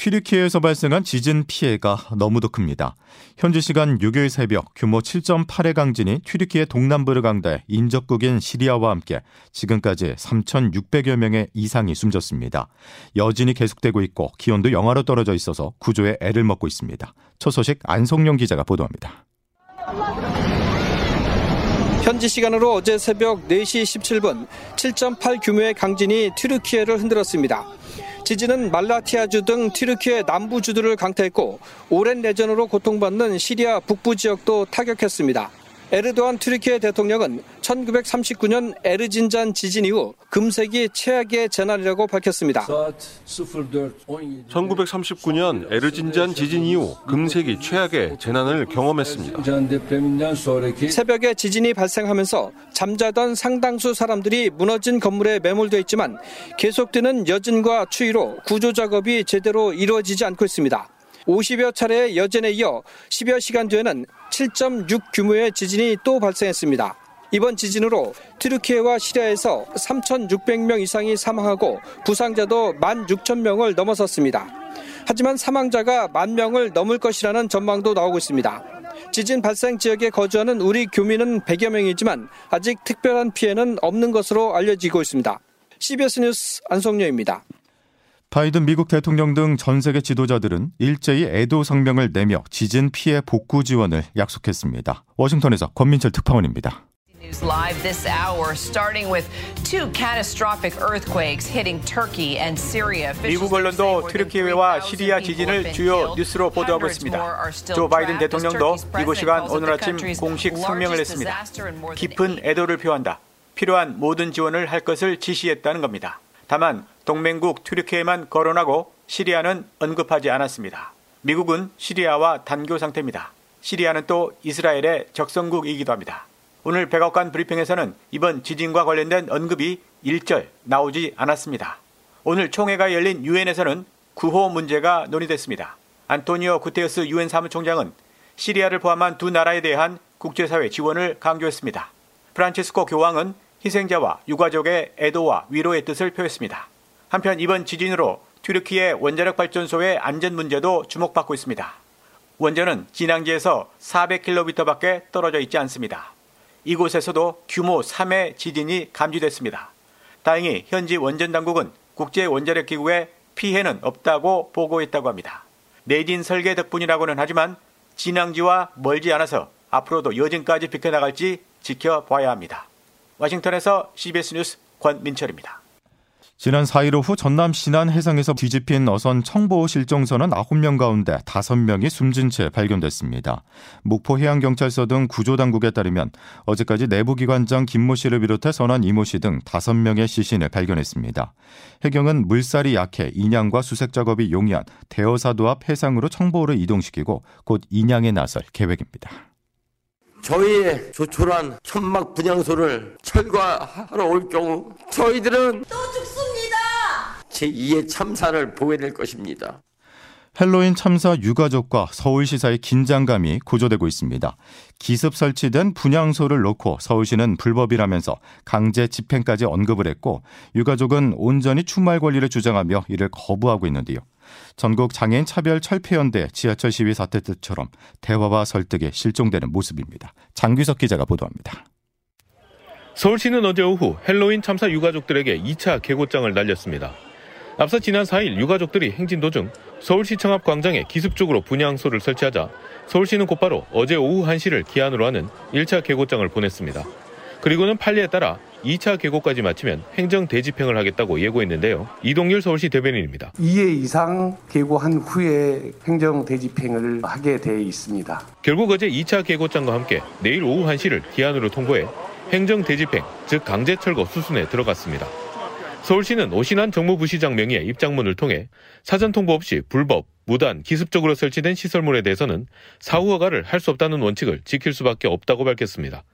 튀르키예에서 발생한 지진 피해가 너무도 큽니다. 현지 시간 6일 새벽 규모 7.8의 강진이 튀르키예 동남부를 강타해 인접국인 시리아와 함께 지금까지 3,600여 명의 이상이 숨졌습니다. 여진이 계속되고 있고 기온도 영하로 떨어져 있어서 구조에 애를 먹고 있습니다. 첫 소식 안성용 기자가 보도합니다. 현지 시간으로 어제 새벽 4시 17분 7.8 규모의 강진이 튀르키예를 흔들었습니다. 지진은 말라티아주 등 튀르키예 남부주들을 강타했고 오랜 내전으로 고통받는 시리아 북부 지역도 타격했습니다. 에르도안 튀르키예 대통령은 1939년 에르진잔 지진 이후 금세기 최악의 재난이라고 밝혔습니다. 1939년 에르진잔 지진 이후 금세기 최악의 재난을 경험했습니다. 새벽에 지진이 발생하면서 잠자던 상당수 사람들이 무너진 건물에 매몰되어 있지만 계속되는 여진과 추위로 구조 작업이 제대로 이루어지지 않고 있습니다. 50여 차례의 여진에 이어 10여 시간 뒤에는 7.6 규모의 지진이 또 발생했습니다. 이번 지진으로 트르키예와 시리아에서 3,600명 이상이 사망하고 부상자도 16,000명을 넘어섰습니다. 하지만 사망자가 만 명을 넘을 것이라는 전망도 나오고 있습니다. 지진 발생 지역에 거주하는 우리 교민은 100여 명이지만 아직 특별한 피해는 없는 것으로 알려지고 있습니다. CBS 뉴스 안성료입니다. 바이든 미국 대통령 등 전 세계 지도자들은 일제히 애도 성명을 내며 지진 피해 복구 지원을 약속했습니다. 워싱턴에서 권민철 특파원입니다. News live this hour, starting with two catastrophic earthquakes hitting Turkey and Syria. 미국 언론도 튀르키예와 시리아 지진을 주요 뉴스로 보도하고 있습니다. 조 바이든 대통령도 이곳 시간 오늘 아침 공식 성명을 냈습니다. 깊은 애도를 표한다. 필요한 모든 지원을 할 것을 지시했다는 겁니다. 다만 동맹국 튀르키예만 거론하고 시리아는 언급하지 않았습니다. 미국은 시리아와 단교 상태입니다. 시리아는 또 이스라엘의 적성국이기도 합니다. 오늘 백악관 브리핑에서는 이번 지진과 관련된 언급이 일절 나오지 않았습니다. 오늘 총회가 열린 유엔에서는 구호 문제가 논의됐습니다. 안토니오 구테우스 유엔 사무총장은 시리아를 포함한 두 나라에 대한 국제사회 지원을 강조했습니다. 프란치스코 교황은 희생자와 유가족의 애도와 위로의 뜻을 표했습니다. 한편 이번 지진으로 튀르키예 원자력 발전소의 안전 문제도 주목받고 있습니다. 원전은 진앙지에서 400km밖에 떨어져 있지 않습니다. 이곳에서도 규모 3의 지진이 감지됐습니다. 다행히 현지 원전 당국은 국제 원자력 기구에 피해는 없다고 보고했다고 합니다. 내진 설계 덕분이라고는 하지만 진앙지와 멀지 않아서 앞으로도 여진까지 비켜나갈지 지켜봐야 합니다. 워싱턴에서 CBS 뉴스 권민철입니다. 지난 4일 오후 전남 신안 해상에서 뒤집힌 어선 청보 실종선은 9명 가운데 5명이 숨진 채 발견됐습니다. 목포 해양경찰서 등 구조당국에 따르면 어제까지 내부기관장 김모 씨를 비롯해 선원 이모 씨 등 5명의 시신을 발견했습니다. 해경은 물살이 약해 인양과 수색 작업이 용이한 대어사도 앞 해상으로 청보를 이동시키고 곧 인양에 나설 계획입니다. 저희의 조촐한 천막 분향소를 철거하러 올 경우 저희들은 또 죽습니다. 제2의 참사를 보게 될 것입니다. 핼러윈 참사 유가족과 서울시 사이 긴장감이 고조되고 있습니다. 기습 설치된 분향소를 놓고 서울시는 불법이라면서 강제 집행까지 언급을 했고 유가족은 온전히 추모할 권리를 주장하며 이를 거부하고 있는데요. 전국 장애인 차별 철폐연대 지하철 시위 사태 때처럼 대화와 설득이 실종되는 모습입니다. 장규석 기자가 보도합니다. 서울시는 어제 오후 핼러윈 참사 유가족들에게 2차 계고장을 날렸습니다. 앞서 지난 4일 유가족들이 행진 도중 서울시청 앞 광장에 기습적으로 분향소를 설치하자 서울시는 곧바로 어제 오후 1시를 기한으로 하는 1차 개고장을 보냈습니다. 그리고는 판례에 따라 2차 개고까지 마치면 행정 대집행을 하겠다고 예고했는데요. 이동률 서울시 대변인입니다. 2회 이상 개고한 후에 행정 대집행을 하게 돼 있습니다. 결국 어제 2차 개고장과 함께 내일 오후 1시를 기한으로 통보해 행정 대집행, 즉 강제 철거 수순에 들어갔습니다. 서울시는 오신환 정무부시장 명의의 입장문을 통해 사전 통보 없이 불법, 무단, 기습적으로 설치된 시설물에 대해서는 사후 허가를 할 수 없다는 원칙을 지킬 수밖에 없다고 밝혔습니다.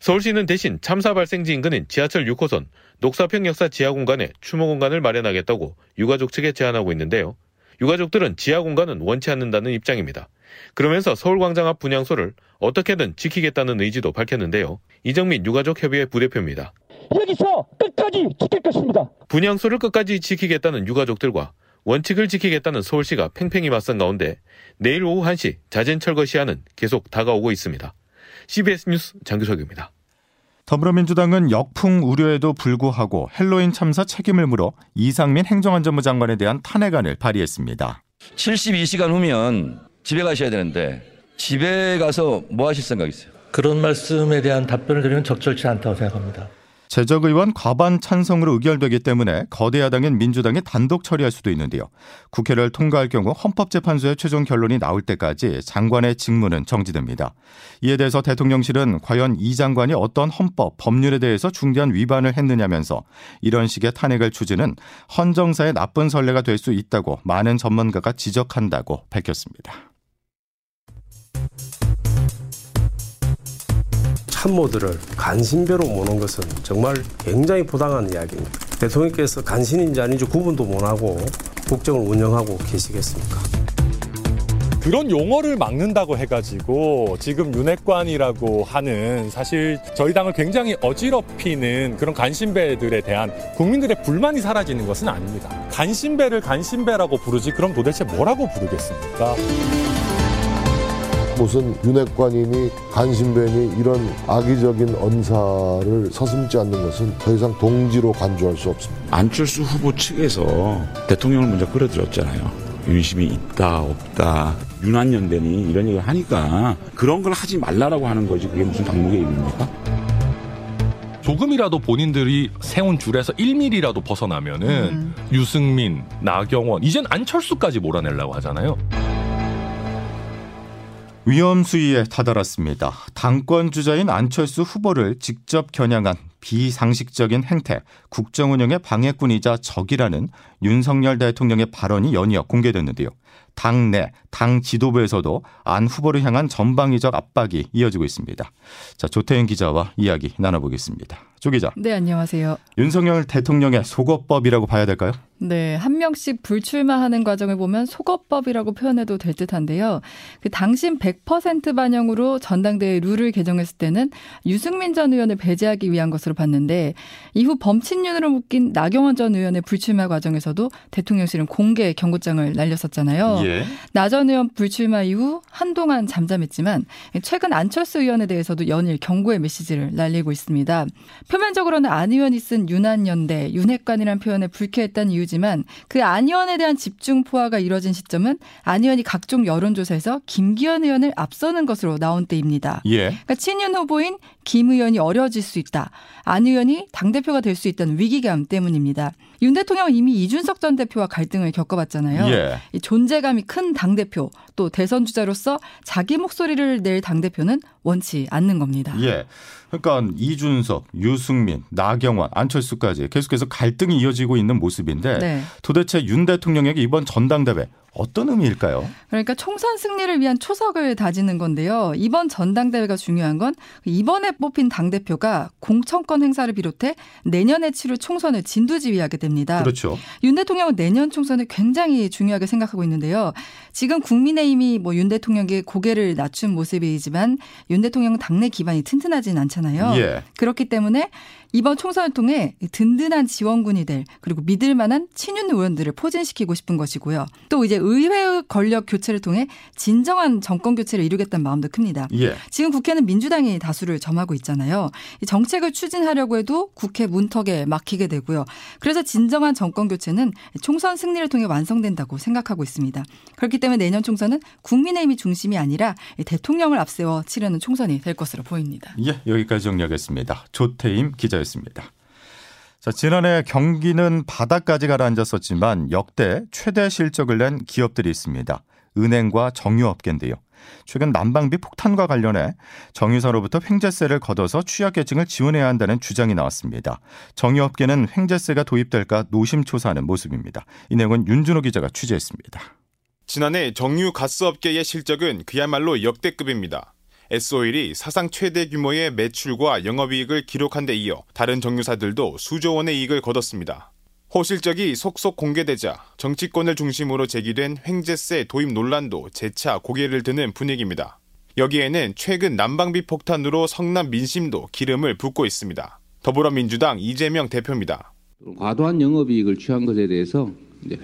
서울시는 대신 참사 발생지 인근인 지하철 6호선 녹사평 역사 지하 공간에 추모 공간을 마련하겠다고 유가족 측에 제안하고 있는데요. 유가족들은 지하 공간은 원치 않는다는 입장입니다. 그러면서 서울광장 앞 분향소를 어떻게든 지키겠다는 의지도 밝혔는데요. 이정민 유가족 협의회 부대표입니다. 여기서 끝까지 지킬 것입니다. 분향소를 끝까지 지키겠다는 유가족들과 원칙을 지키겠다는 서울시가 팽팽히 맞선 가운데 내일 오후 1시 자진 철거 시한은 계속 다가오고 있습니다. CBS 뉴스 장규석입니다. 더불어민주당은 역풍 우려에도 불구하고 헬로윈 참사 책임을 물어 이상민 행정안전부 장관에 대한 탄핵안을 발의했습니다. 72시간 후면 집에 가셔야 되는데 집에 가서 뭐 하실 생각이세요? 그런 말씀에 대한 답변을 드리면 적절치 않다고 생각합니다. 재적의원 과반 찬성으로 의결되기 때문에 거대 야당인 민주당이 단독 처리할 수도 있는데요. 국회를 통과할 경우 헌법재판소의 최종 결론이 나올 때까지 장관의 직무는 정지됩니다. 이에 대해서 대통령실은 과연 이 장관이 어떤 헌법, 법률에 대해서 중대한 위반을 했느냐면서 이런 식의 탄핵을 추진은 헌정사의 나쁜 선례가 될 수 있다고 많은 전문가가 지적한다고 밝혔습니다. 참모들을 간신배로 모는 것은 정말 굉장히 부당한 이야기입니다. 대통령께서 간신인지 아닌지 구분도 못하고 국정을 운영하고 계시겠습니까? 그런 용어를 막는다고 해가지고 지금 윤핵관이라고 하는 사실 저희 당을 굉장히 어지럽히는 그런 간신배들에 대한 국민들의 불만이 사라지는 것은 아닙니다. 간신배를 간신배라고 부르지 그럼 도대체 뭐라고 부르겠습니까? 무슨 윤핵관이니 간신배니 이런 악의적인 언사를 서슴지 않는 것은 더 이상 동지로 간주할 수 없습니다. 안철수 후보 측에서 대통령을 먼저 끌어들였잖아요. 윤심이 있다 없다 윤한연대니 이런 얘기를 하니까 그런 걸 하지 말라라고 하는 거지 그게 무슨 당무의 의미입니까? 조금이라도 본인들이 세운 줄에서 1mm라도 벗어나면은 음. 유승민, 나경원, 이젠 안철수까지 몰아내려고 하잖아요. 위험 수위에 다다랐습니다. 당권 주자인 안철수 후보를 직접 겨냥한 비상식적인 행태, 국정 운영의 방해꾼이자 적이라는 윤석열 대통령의 발언이 연이어 공개됐는데요. 당내, 당 지도부에서도 안 후보를 향한 전방위적 압박이 이어지고 있습니다. 자, 조태현 기자와 이야기 나눠보겠습니다. 조 기자. 네, 안녕하세요. 윤석열 대통령의 속어법이라고 봐야 될까요? 네, 한 명씩 불출마하는 과정을 보면 속어법이라고 표현해도 될 듯한데요. 그 당신 100% 반영으로 전당대회 룰을 개정했을 때는 유승민 전 의원을 배제하기 위한 것으로 봤는데 이후 범친윤으로 묶인 나경원 전 의원의 불출마 과정에서 도 대통령실은 공개 경고장을 날렸었잖아요. 예. 나전 의원 불출마 이후 한동안 잠잠했지만 최근 안철수 의원에 대해서도 연일 경고의 메시지를 날리고 있습니다. 표면적으로는 안 의원이 쓴 윤한연대, 윤핵관이라는 표현에 불쾌했다는 이유지만 그 안 의원에 대한 집중 포화가 이뤄진 시점은 안 의원이 각종 여론조사에서 김기현 의원을 앞서는 것으로 나온 때입니다. 예. 그러니까 친윤 후보인 김 의원이 어려워질 수 있다. 안 의원이 당대표가 될 수 있다는 위기감 때문입니다. 윤 대통령은 이미 이준석 전 대표와 갈등을 겪어봤잖아요. 예. 이 존재감이 큰 당대표 또 대선 주자로서 자기 목소리를 낼 당대표는 원치 않는 겁니다. 예. 그러니까 이준석, 유승민, 나경원, 안철수까지 계속해서 갈등이 이어지고 있는 모습인데 네. 도대체 윤 대통령에게 이번 전당대회 어떤 의미일까요? 그러니까 총선 승리를 위한 초석을 다지는 건데요. 이번 전당대회가 중요한 건 이번에 뽑힌 당대표가 공천권 행사를 비롯해 내년에 치를 총선을 진두지휘하게 됩니다. 그렇죠. 윤 대통령은 내년 총선을 굉장히 중요하게 생각하고 있는데요. 지금 국민의힘이 뭐 윤 대통령에게 고개를 낮춘 모습이지만 윤 대통령은 당내 기반이 튼튼하진 않잖아요. 예. 그렇기 때문에 이번 총선을 통해 든든한 지원군이 될 그리고 믿을 만한 친윤 의원들을 포진시키고 싶은 것이고요. 또 이제 의회 권력 교체를 통해 진정한 정권 교체를 이루겠다는 마음도 큽니다. 예. 지금 국회는 민주당이 다수를 점하고 있잖아요. 정책을 추진하려고 해도 국회 문턱에 막히게 되고요. 그래서 진정한 정권 교체는 총선 승리를 통해 완성된다고 생각하고 있습니다. 그렇기 때문에 내년 총선은 국민의힘이 중심이 아니라 대통령을 앞세워 치르는 총선이 될 것으로 보입니다. 예, 여기까지 정리하겠습니다. 조태임 기자 였습니다. 자, 지난해 경기는 바닥까지 가라앉았었지만 역대 최대 실적을 낸 기업들이 있습니다. 은행과 정유업계인데요. 최근 난방비 폭탄과 관련해 정유사로부터 횡재세를 걷어서 취약계층을 지원해야 한다는 주장이 나왔습니다. 정유업계는 횡재세가 도입될까 노심초사하는 모습입니다. 이 내용은 윤준호 기자가 취재했습니다. 지난해 정유 가스업계의 실적은 그야말로 역대급입니다. S오일이 사상 최대 규모의 매출과 영업이익을 기록한 데 이어 다른 정유사들도 수조 원의 이익을 거뒀습니다. 호실적이 속속 공개되자 정치권을 중심으로 제기된 횡재세 도입 논란도 재차 고개를 드는 분위기입니다. 여기에는 최근 난방비 폭탄으로 성남 민심도 기름을 붓고 있습니다. 더불어민주당 이재명 대표입니다. 과도한 영업이익을 취한 것에 대해서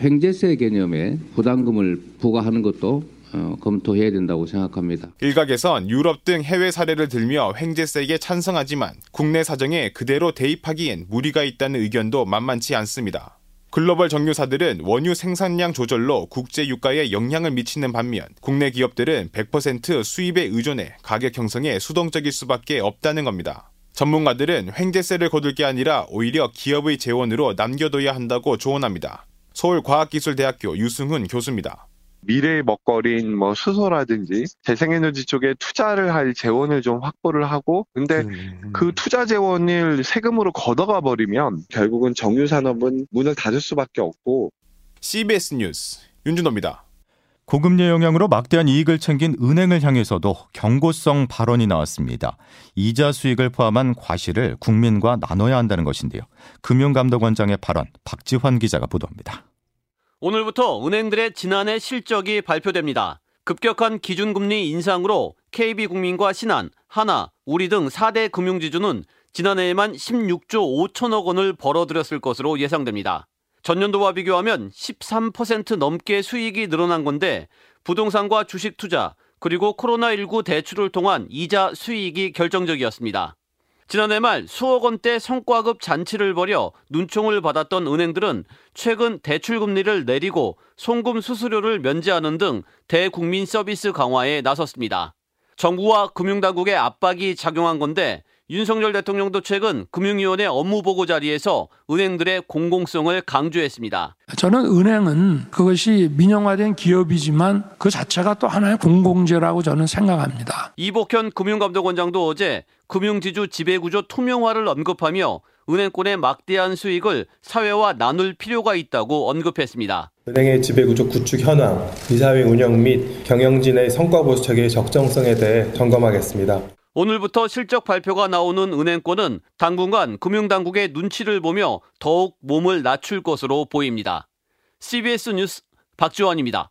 횡재세 개념의 부담금을 부과하는 것도 어, 검토해야 된다고 생각합니다. 일각에선 유럽 등 해외 사례를 들며 횡재세에 찬성하지만 국내 사정에 그대로 대입하기엔 무리가 있다는 의견도 만만치 않습니다. 글로벌 정유사들은 원유 생산량 조절로 국제 유가에 영향을 미치는 반면 국내 기업들은 100% 수입에 의존해 가격 형성에 수동적일 수밖에 없다는 겁니다. 전문가들은 횡재세를 거둘 게 아니라 오히려 기업의 재원으로 남겨둬야 한다고 조언합니다. 서울과학기술대학교 유승훈 교수입니다. 미래의 먹거리인 뭐 수소라든지 재생에너지 쪽에 투자를 할 재원을 좀 확보를 하고 근데 음. 그 투자 재원을 세금으로 걷어가 버리면 결국은 정유 산업은 문을 닫을 수밖에 없고 CBS 뉴스 윤준호입니다. 고금리 영향으로 막대한 이익을 챙긴 은행을 향해서도 경고성 발언이 나왔습니다. 이자 수익을 포함한 과실을 국민과 나눠야 한다는 것인데요. 금융감독원장의 발언 박지환 기자가 보도합니다. 오늘부터 은행들의 지난해 실적이 발표됩니다. 급격한 기준금리 인상으로 KB국민과 신한, 하나, 우리 등 4대 금융지주는 지난해에만 16조 5천억 원을 벌어들였을 것으로 예상됩니다. 전년도와 비교하면 13% 넘게 수익이 늘어난 건데 부동산과 주식 투자 그리고 코로나19 대출을 통한 이자 수익이 결정적이었습니다. 지난해 말 수억 원대 성과급 잔치를 벌여 눈총을 받았던 은행들은 최근 대출 금리를 내리고 송금 수수료를 면제하는 등 대국민 서비스 강화에 나섰습니다. 정부와 금융당국의 압박이 작용한 건데 윤석열 대통령도 최근 금융위원회 업무보고 자리에서 은행들의 공공성을 강조했습니다. 저는 은행은 그것이 민영화된 기업이지만 그 자체가 또 하나의 공공재라고 저는 생각합니다. 이복현 금융감독원장도 어제 금융지주 지배구조 투명화를 언급하며 은행권의 막대한 수익을 사회와 나눌 필요가 있다고 언급했습니다. 은행의 지배구조 구축 현황, 이사회 운영 및 경영진의 성과 보수책의 적정성에 대해 점검하겠습니다. 오늘부터 실적 발표가 나오는 은행권은 당분간 금융당국의 눈치를 보며 더욱 몸을 낮출 것으로 보입니다. CBS 뉴스 박지원입니다.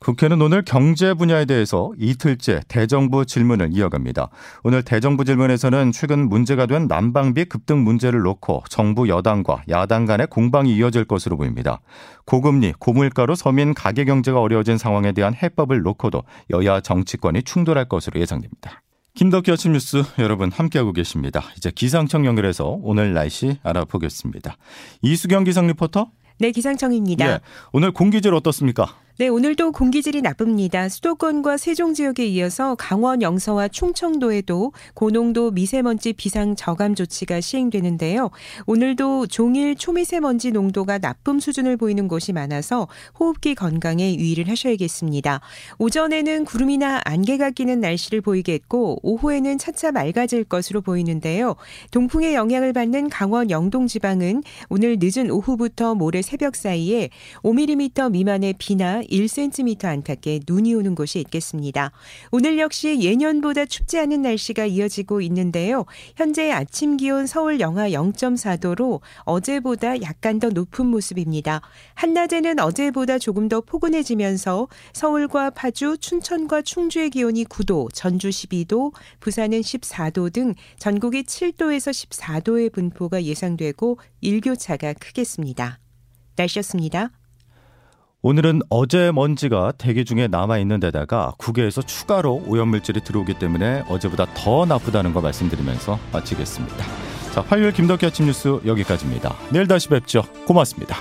국회는 오늘 경제 분야에 대해서 이틀째 대정부 질문을 이어갑니다. 오늘 대정부 질문에서는 최근 문제가 된 난방비 급등 문제를 놓고 정부 여당과 야당 간의 공방이 이어질 것으로 보입니다. 고금리, 고물가로 서민 가계 경제가 어려워진 상황에 대한 해법을 놓고도 여야 정치권이 충돌할 것으로 예상됩니다. 김덕기 아침 뉴스 여러분 함께하고 계십니다. 이제 기상청 연결해서 오늘 날씨 알아보겠습니다. 이수경 기상 리포터. 네, 기상청입니다. 예, 오늘 공기질 어떻습니까? 네, 오늘도 공기질이 나쁩니다. 수도권과 세종 지역에 이어서 강원 영서와 충청도에도 고농도 미세먼지 비상 저감 조치가 시행되는데요. 오늘도 종일 초미세먼지 농도가 나쁨 수준을 보이는 곳이 많아서 호흡기 건강에 유의를 하셔야겠습니다. 오전에는 구름이나 안개가 끼는 날씨를 보이겠고 오후에는 차차 맑아질 것으로 보이는데요. 동풍의 영향을 받는 강원 영동 지방은 오늘 늦은 오후부터 모레 새벽 사이에 5mm 미만의 비나 1cm 안팎의 눈이 오는 곳이 있겠습니다. 오늘 역시 예년보다 춥지 않은 날씨가 이어지고 있는데요. 현재 아침 기온 서울 영하 0.4도로 어제보다 약간 더 높은 모습입니다. 한낮에는 어제보다 조금 더 포근해지면서 서울과 파주, 춘천과 충주의 기온이 9도, 전주 12도, 부산은 14도 등 전국이 7도에서 14도의 분포가 예상되고 일교차가 크겠습니다. 날씨였습니다. 오늘은 어제 먼지가 대기 중에 남아 있는 데다가 국외에서 추가로 오염물질이 들어오기 때문에 어제보다 더 나쁘다는 거 말씀드리면서 마치겠습니다. 자, 화요일 김덕기 아침 뉴스 여기까지입니다. 내일 다시 뵙죠. 고맙습니다.